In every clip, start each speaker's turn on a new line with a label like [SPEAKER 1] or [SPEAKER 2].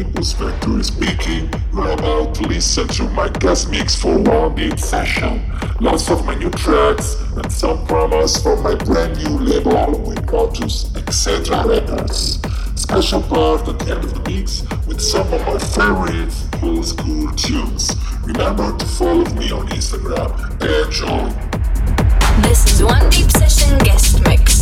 [SPEAKER 1] Impulse Factory speaking. You're about to listen to my guest mix for Wan Deep Session. Lots of my new tracks and some promos from my brand new label with Lotus, Exetra Records. Special part at the end of the mix with some of my favorite old school tunes. Remember to follow me on Instagram. Enjoy!
[SPEAKER 2] This is Wan Deep Session Guest Mix.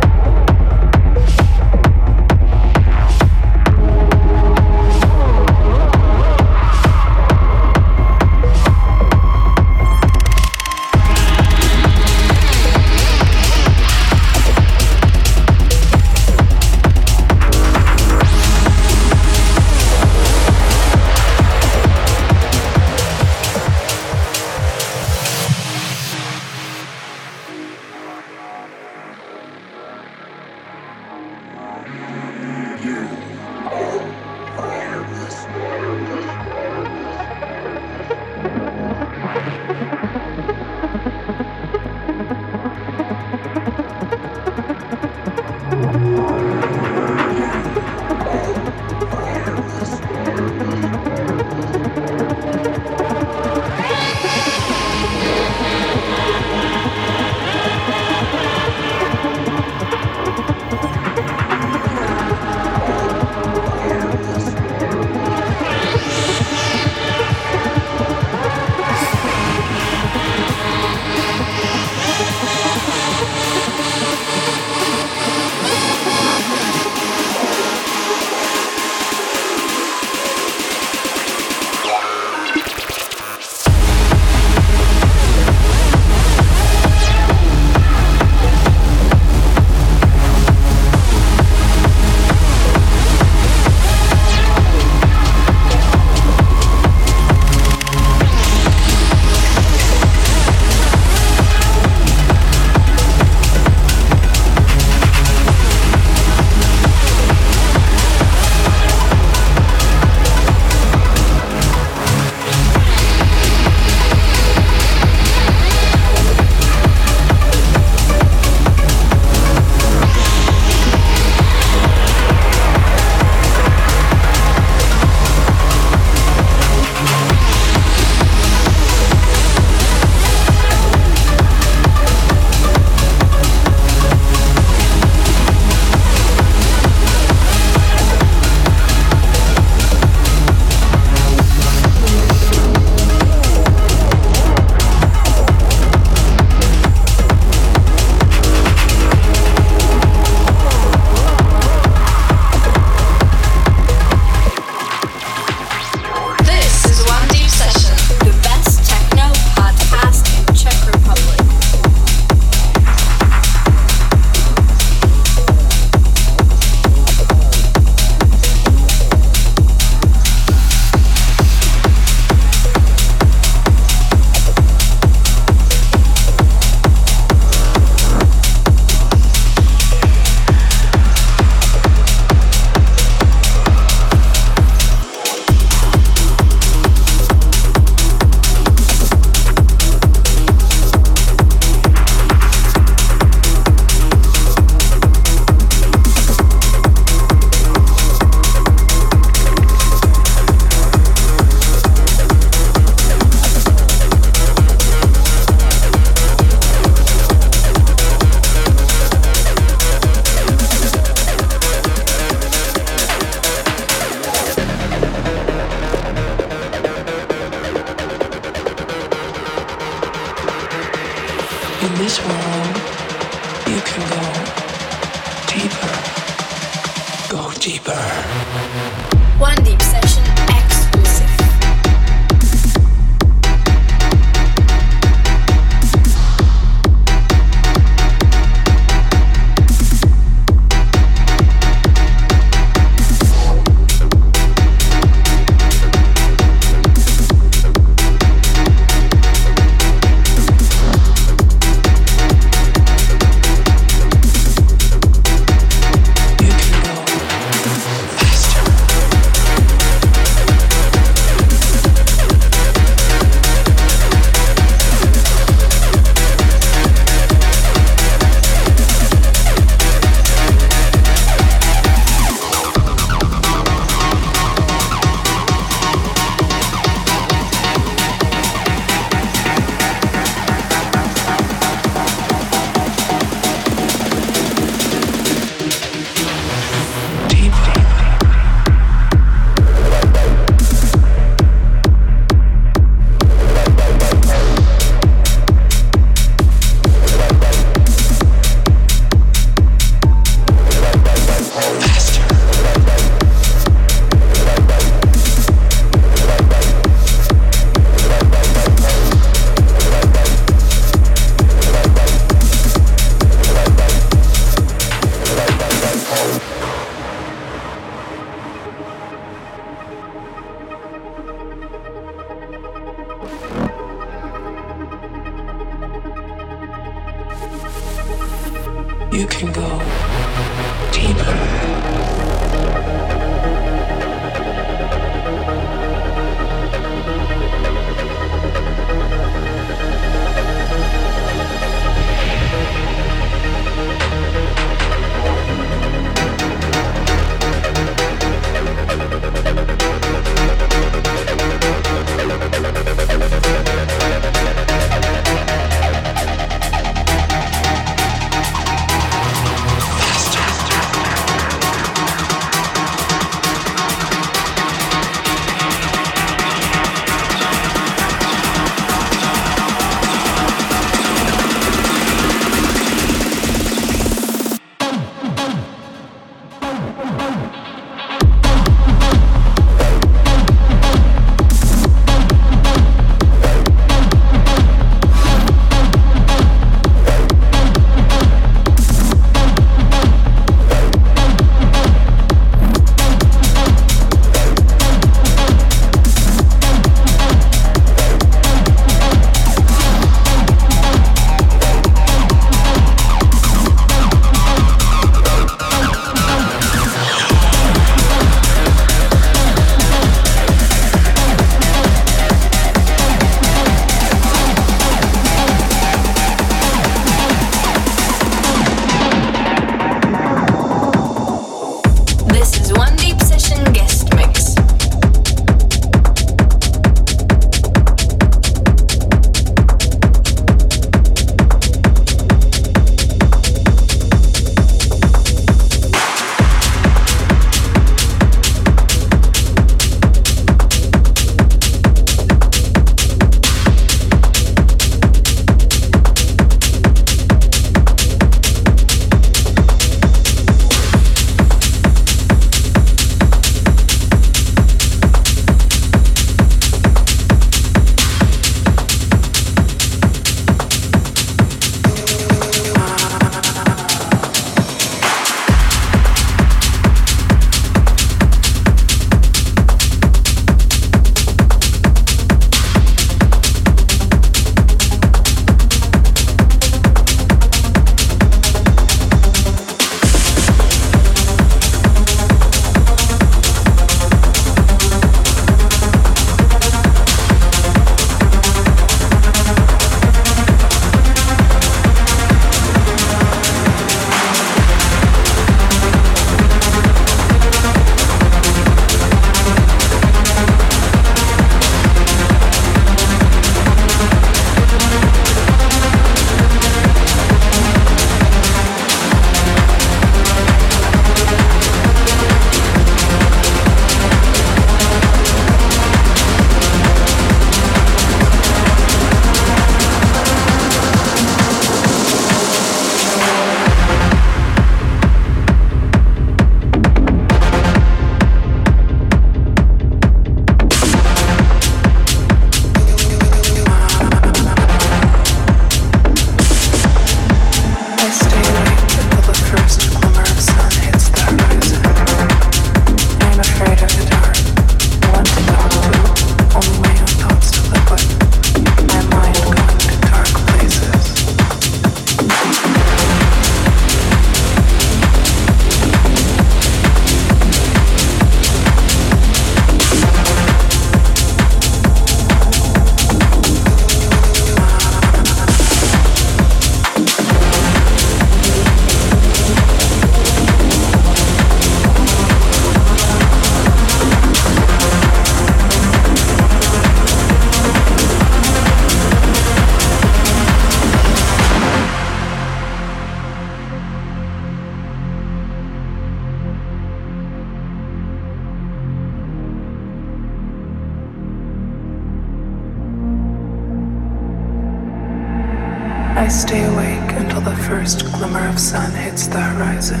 [SPEAKER 3] I stay awake until the first glimmer of sun hits the horizon.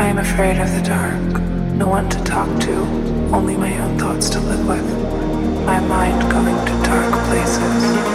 [SPEAKER 3] I am afraid of the dark, no one to talk to, only my own thoughts to live with, my mind going to dark places.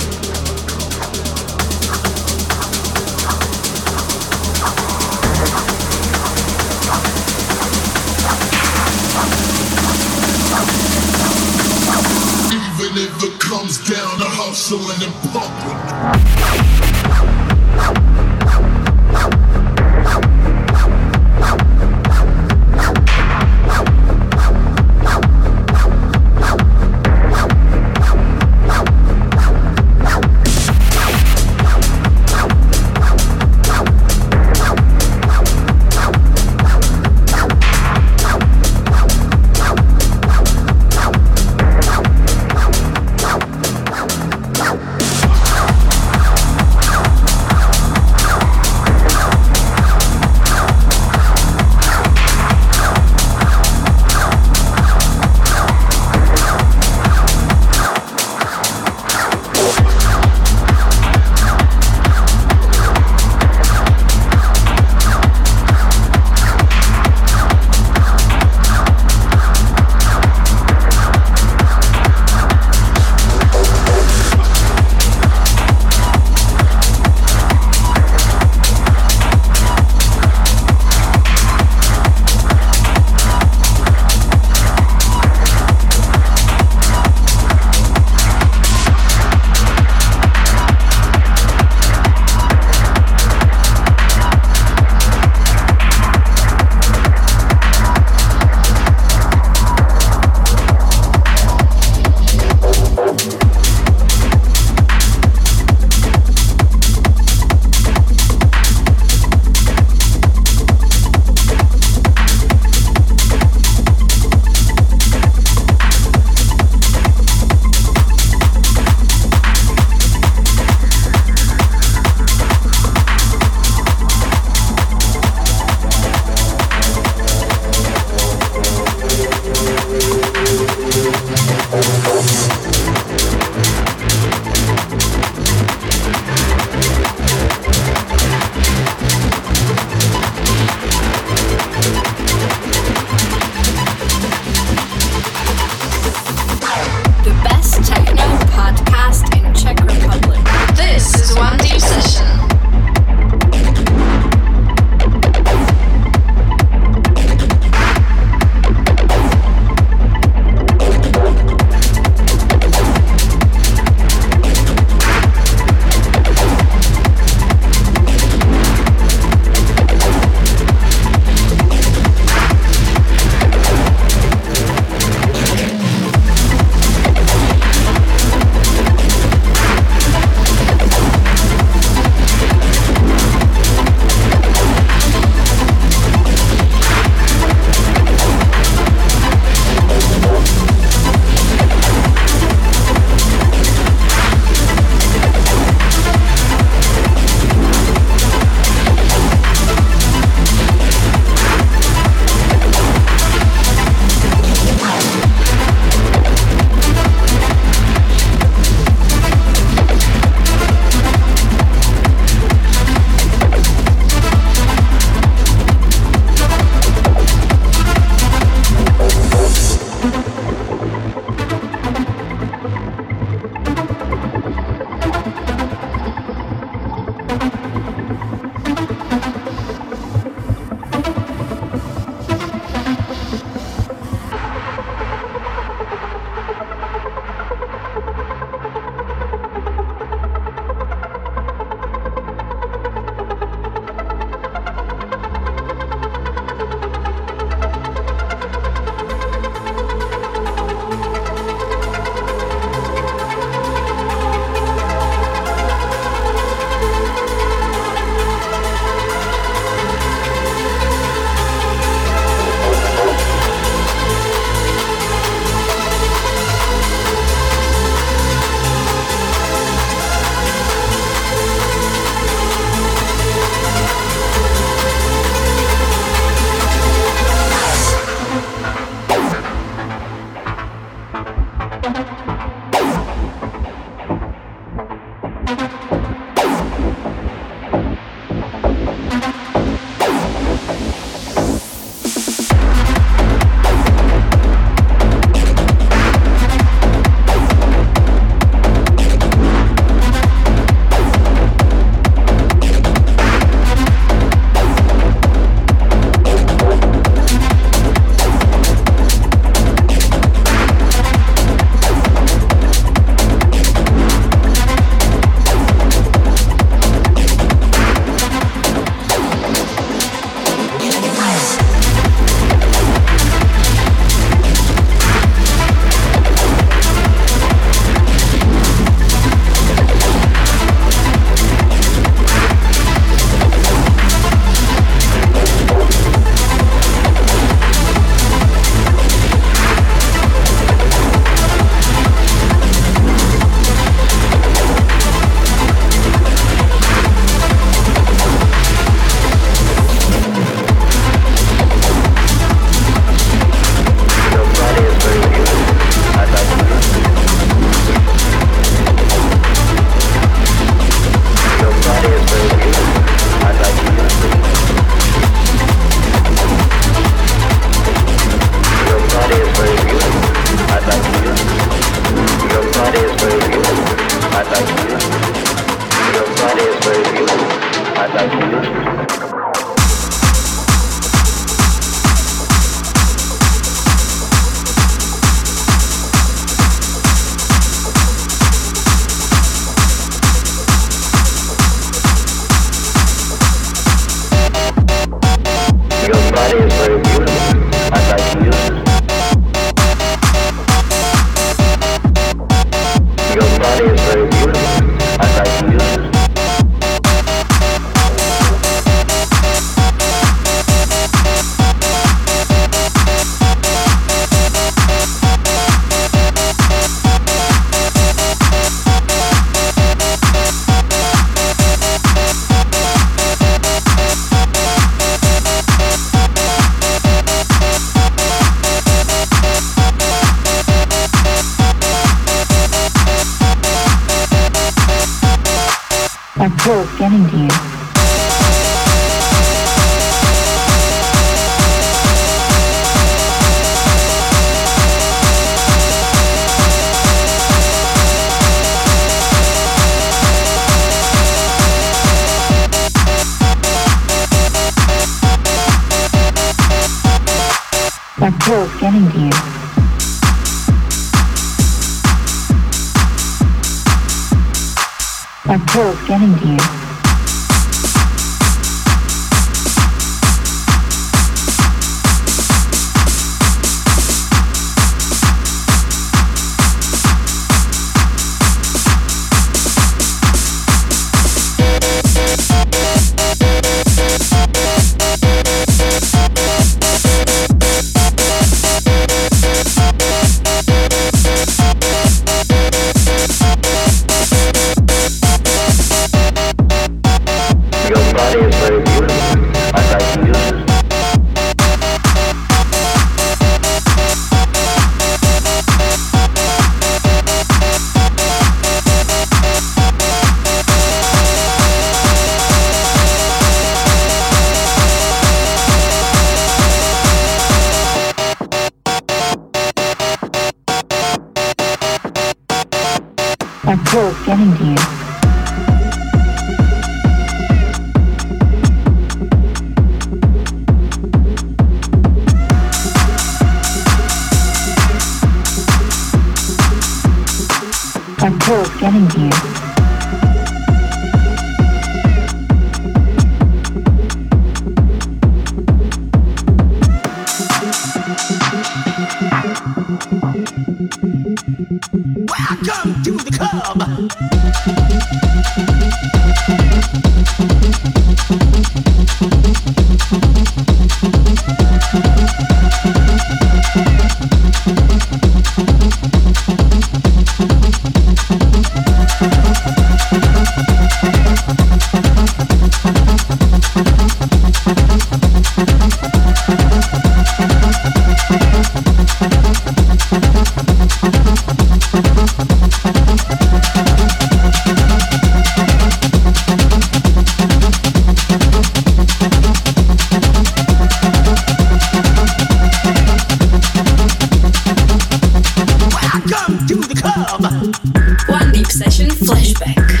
[SPEAKER 2] Wan Deep Session Flashback.